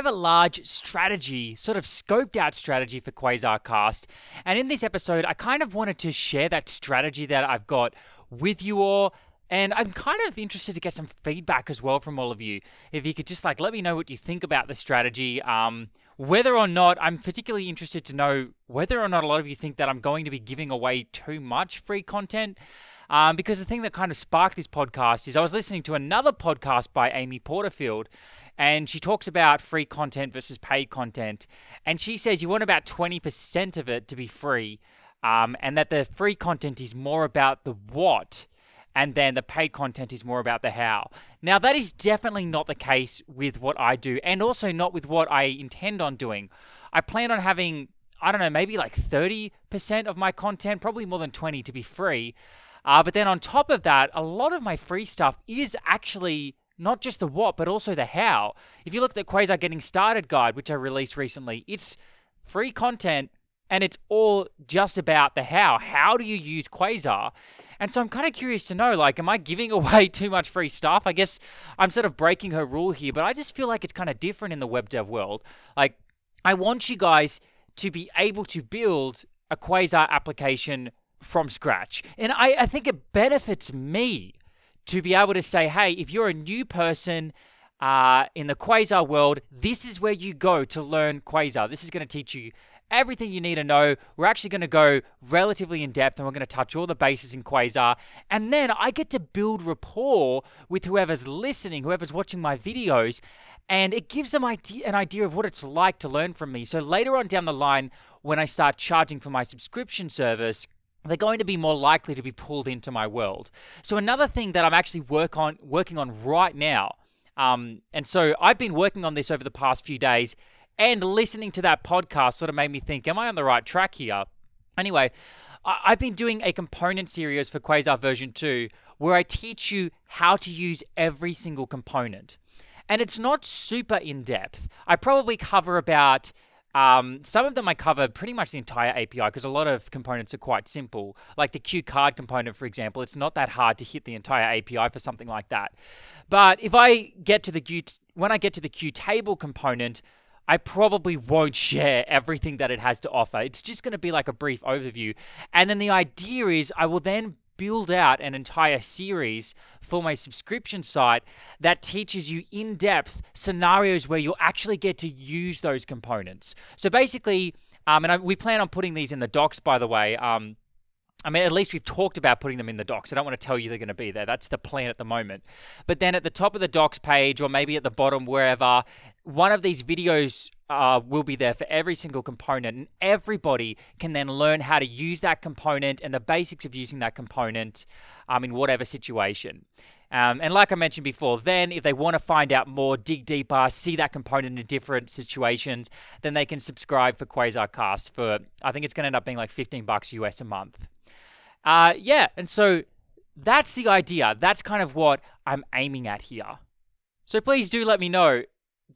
have a large strategy, sort of scoped out strategy for Quasarcast. And in this episode, I kind of wanted to share that strategy that I've got with you all. And I'm kind of interested to get some feedback as well from all of you. If you could just like let me know what you think about the strategy. Um, whether or not I'm particularly interested to know whether or not a lot of you think that I'm going to be giving away too much free content. Um, because the thing that kind of sparked this podcast is I was listening to another podcast by Amy Porterfield, and she talks about free content versus paid content. And she says you want about 20% of it to be free, um, and that the free content is more about the what and then the paid content is more about the how. Now, that is definitely not the case with what I do, and also not with what I intend on doing. I plan on having, I don't know, maybe like 30% of my content, probably more than 20 to be free. Uh, but then on top of that, a lot of my free stuff is actually not just the what, but also the how. If you look at the Quasar Getting Started guide, which I released recently, it's free content and it's all just about the how. How do you use Quasar? And so I'm kind of curious to know, like, am I giving away too much free stuff? I guess I'm sort of breaking her rule here, but I just feel like it's kind of different in the web dev world. Like, I want you guys to be able to build a Quasar application from scratch. And I, I think it benefits me to be able to say, hey, if you're a new person uh, in the Quasar world, this is where you go to learn Quasar. This is going to teach you everything you need to know. We're actually going to go relatively in depth and we're going to touch all the bases in Quasar. And then I get to build rapport with whoever's listening, whoever's watching my videos. And it gives them idea, an idea of what it's like to learn from me. So later on down the line, when I start charging for my subscription service, they're going to be more likely to be pulled into my world. So another thing that I'm actually work on working on right now, um, and so I've been working on this over the past few days, and listening to that podcast sort of made me think, am I on the right track here? Anyway, I- I've been doing a component series for Quasar version 2 where I teach you how to use every single component. And it's not super in depth. I probably cover about um, some of them I cover pretty much the entire API because a lot of components are quite simple. Like the Q card component, for example, it's not that hard to hit the entire API for something like that. But if I get to the Q, when I get to the Q table component, I probably won't share everything that it has to offer. It's just going to be like a brief overview. And then the idea is I will then build out an entire series for my subscription site that teaches you in depth scenarios where you'll actually get to use those components. So basically, um, and I, we plan on putting these in the docs, by the way. Um, I mean, at least we've talked about putting them in the docs. I don't want to tell you they're going to be there. That's the plan at the moment. But then at the top of the docs page, or maybe at the bottom, wherever, one of these videos uh, will be there for every single component, and everybody can then learn how to use that component and the basics of using that component um, in whatever situation. Um, and like I mentioned before, then if they want to find out more, dig deeper, see that component in different situations, then they can subscribe for Quasarcast for I think it's going to end up being like 15 bucks US a month. Uh, yeah, and so that's the idea. That's kind of what I'm aiming at here. So please do let me know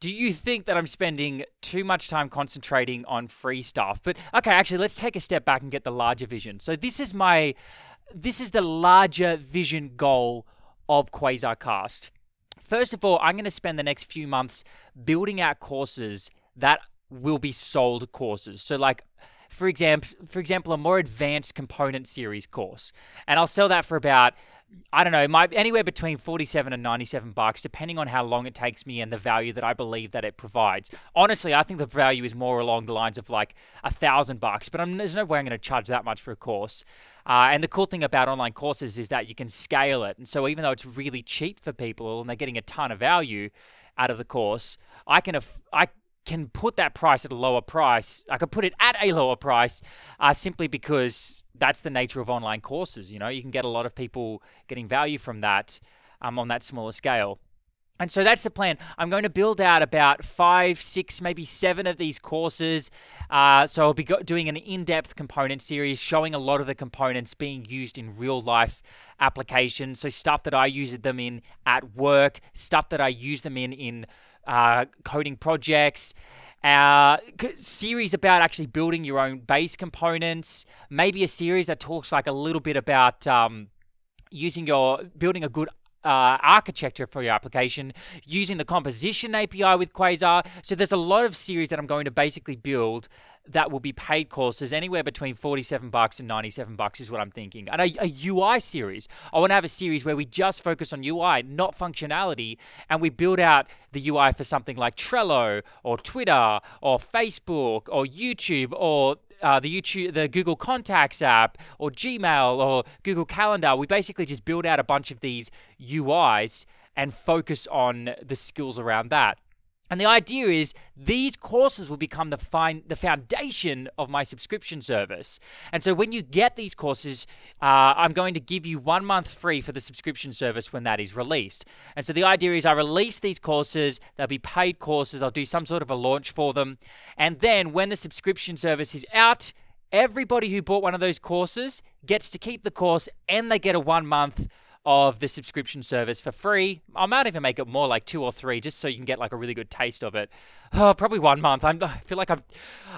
do you think that I'm spending too much time concentrating on free stuff? But okay, actually, let's take a step back and get the larger vision. So this is my, this is the larger vision goal of Quasarcast. First of all, I'm going to spend the next few months building out courses that will be sold courses. So like for example, for example, a more advanced component series course, and I'll sell that for about I don't know, might anywhere between 47 and 97 bucks, depending on how long it takes me and the value that I believe that it provides. Honestly, I think the value is more along the lines of like a thousand bucks, but I'm, there's no way I'm going to charge that much for a course. Uh, and the cool thing about online courses is that you can scale it. And so even though it's really cheap for people and they're getting a ton of value out of the course, I can, af- I can put that price at a lower price. I can put it at a lower price uh, simply because that's the nature of online courses. You know, you can get a lot of people getting value from that um, on that smaller scale. And so that's the plan. I'm going to build out about five, six, maybe seven of these courses. Uh, so I'll be doing an in depth component series showing a lot of the components being used in real life applications. So stuff that I use them in at work, stuff that I use them in in uh, coding projects. Uh, series about actually building your own base components. Maybe a series that talks like a little bit about um, using your building a good uh, architecture for your application using the composition API with Quasar. So there's a lot of series that I'm going to basically build that will be paid courses anywhere between 47 bucks and 97 bucks is what I'm thinking. And a, a, UI series. I want to have a series where we just focus on UI, not functionality, and we build out the UI for something like Trello or Twitter or Facebook or YouTube or uh, the YouTube, the Google Contacts app or Gmail or Google Calendar. We basically just build out a bunch of these UIs and focus on the skills around that. And the idea is these courses will become the fine, the foundation of my subscription service. And so when you get these courses, uh, I'm going to give you one month free for the subscription service when that is released. And so the idea is I release these courses, they'll be paid courses, I'll do some sort of a launch for them. And then when the subscription service is out, everybody who bought one of those courses gets to keep the course and they get a one month of the subscription service for free. I might even make it more like two or three, just so you can get like a really good taste of it. Oh, probably one month. I'm, I feel like I'm,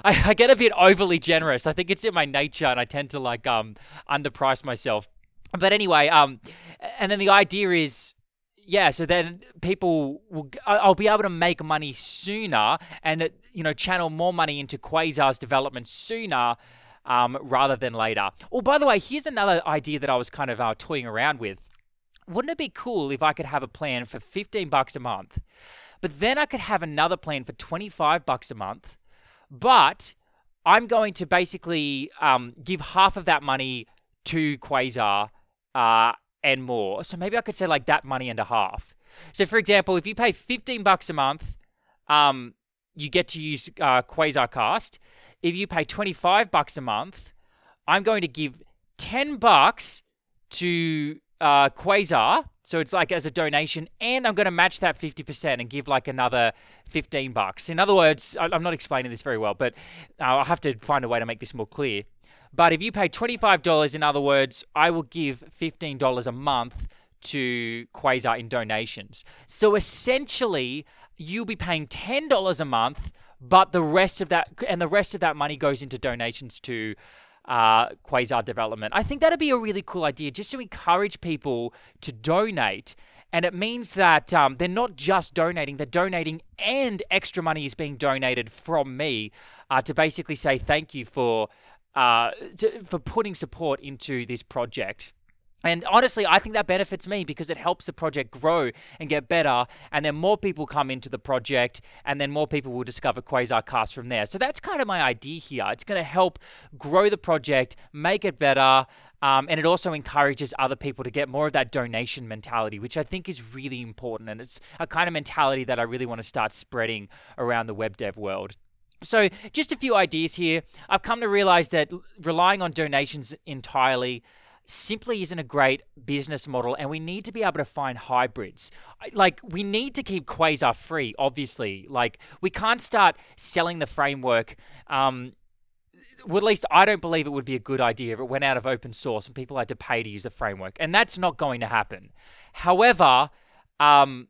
I, I get a bit overly generous. I think it's in my nature, and I tend to like um underprice myself. But anyway, um, and then the idea is yeah, so then people will, I'll be able to make money sooner and, you know, channel more money into Quasar's development sooner um, rather than later. Oh, by the way, here's another idea that I was kind of uh, toying around with wouldn't it be cool if I could have a plan for 15 bucks a month, but then I could have another plan for 25 bucks a month, but I'm going to basically um, give half of that money to Quasar uh, and more. So maybe I could say like that money and a half. So for example, if you pay 15 bucks a month, um, you get to use uh, Quasar Cast. If you pay 25 bucks a month, I'm going to give 10 bucks to uh, Quasar. So it's like as a donation, and I'm going to match that 50% and give like another 15 bucks. In other words, I'm not explaining this very well, but uh, I'll have to find a way to make this more clear. But if you pay $25, in other words, I will give $15 a month to Quasar in donations. So essentially, you'll be paying $10 a month, but the rest of that, and the rest of that money goes into donations to uh, Quasar development. I think that'd be a really cool idea just to encourage people to donate. And it means that um, they're not just donating, they're donating and extra money is being donated from me uh, to basically say thank you for, uh, to, for putting support into this project. And honestly, I think that benefits me because it helps the project grow and get better. And then more people come into the project, and then more people will discover Quasar Cast from there. So that's kind of my idea here. It's going to help grow the project, make it better. Um, and it also encourages other people to get more of that donation mentality, which I think is really important. And it's a kind of mentality that I really want to start spreading around the web dev world. So, just a few ideas here. I've come to realize that relying on donations entirely simply isn't a great business model and we need to be able to find hybrids. Like we need to keep Quasar free, obviously. Like we can't start selling the framework um, well, at least I don't believe it would be a good idea if it went out of open source and people had to pay to use the framework. And that's not going to happen. However, um,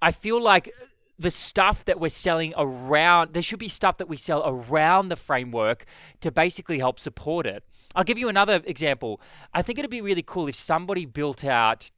I feel like the stuff that we're selling around, there should be stuff that we sell around the framework to basically help support it. I'll give you another example. I think it'd be really cool if somebody built out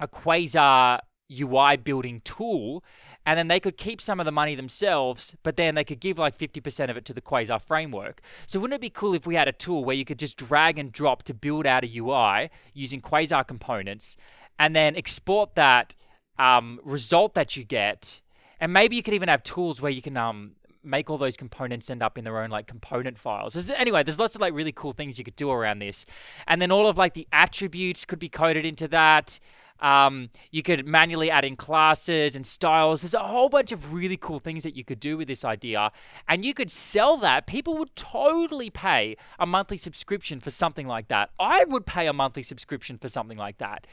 a Quasar UI building tool and then they could keep some of the money themselves, but then they could give like 50% of it to the Quasar framework. So wouldn't it be cool if we had a tool where you could just drag and drop to build out a UI using Quasar components and then export that um, result that you get? And maybe you could even have tools where you can um, make all those components end up in their own like component files. Anyway, there's lots of like really cool things you could do around this. And then all of like the attributes could be coded into that. Um, you could manually add in classes and styles. There's a whole bunch of really cool things that you could do with this idea. And you could sell that. People would totally pay a monthly subscription for something like that. I would pay a monthly subscription for something like that.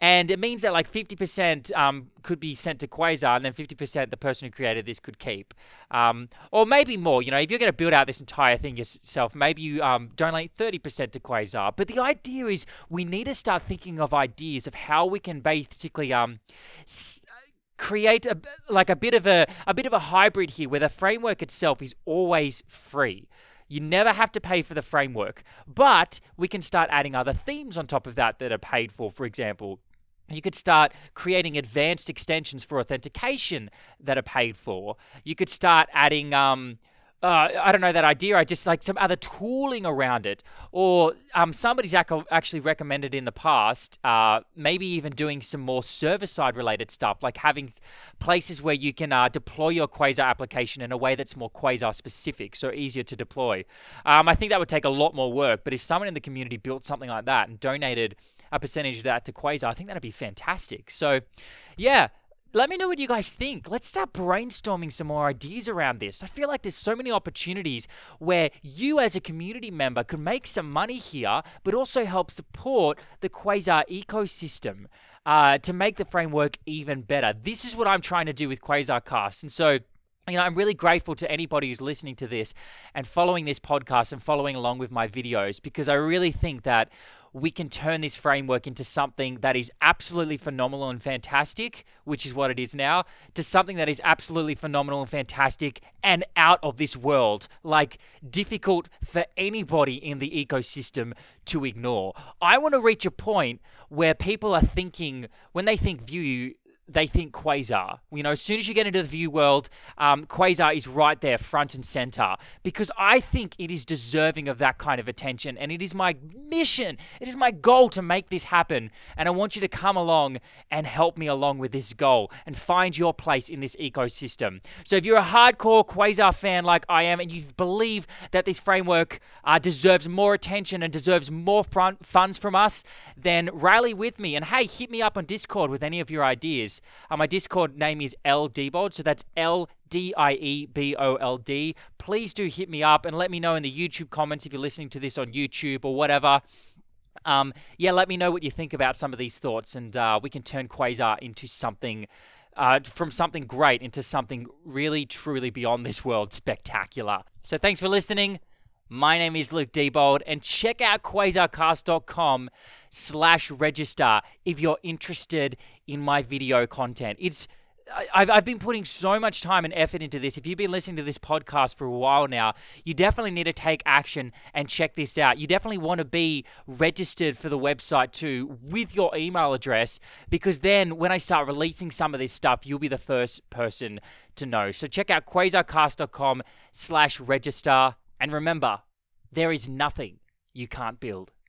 And it means that like 50% um, could be sent to Quasar, and then 50% the person who created this could keep. Um, or maybe more. You know, if you're going to build out this entire thing yourself, maybe you um, donate 30% to Quasar. But the idea is we need to start thinking of ideas of how we can basically um, s- create a like a bit of a a bit of a hybrid here where the framework itself is always free. You never have to pay for the framework, but we can start adding other themes on top of that that are paid for. For example, You could start creating advanced extensions for authentication that are paid for. You could start adding, um, uh, I don't know that idea. I just like some other tooling around it, or um, somebody's actually recommended in the past, uh, maybe even doing some more server side related stuff, like having places where you can uh, deploy your Quasar application in a way that's more Quasar specific, so easier to deploy. Um, I think that would take a lot more work, but if someone in the community built something like that and donated a percentage of that to Quasar, I think that'd be fantastic. So, yeah, let me know what you guys think. Let's start brainstorming some more ideas around this. I feel like there's so many opportunities where you, as a community member, could make some money here, but also help support the Quasar ecosystem uh, to make the framework even better. This is what I'm trying to do with Quasar Cast. And so, you know, I'm really grateful to anybody who's listening to this and following this podcast and following along with my videos because I really think that we can turn this framework into something that is absolutely phenomenal and fantastic, which is what it is now, to something that is absolutely phenomenal and fantastic and out of this world, like difficult for anybody in the ecosystem to ignore. I want to reach a point where people are thinking, when they think Vue, they think Quasar. You know, as soon as you get into the Vue world, um, Quasar is right there, front and center, because I think it is deserving of that kind of attention. And it is my mission, it is my goal to make this happen. And I want you to come along and help me along with this goal and find your place in this ecosystem. So if you're a hardcore Quasar fan like I am, and you believe that this framework uh, deserves more attention and deserves more funds from us, then rally with me. And hey, hit me up on Discord with any of your ideas. Uh, my Discord name is L Diebold, so that's L D I E B O L D. Please do hit me up and let me know in the YouTube comments if you're listening to this on YouTube or whatever. Um, yeah, let me know what you think about some of these thoughts, and uh, we can turn Quasar into something. Uh, from something great into something really, truly beyond this world spectacular. So, thanks for listening. My name is Luke Diebold, and check out quasarcast.com slash register if you're interested in my video content. It's I've, I've been putting so much time and effort into this. If you've been listening to this podcast for a while now, you definitely need to take action and check this out. You definitely want to be registered for the website too with your email address because then when I start releasing some of this stuff, you'll be the first person to know. So check out quasarcast.com slash register. And remember, there is nothing you can't build.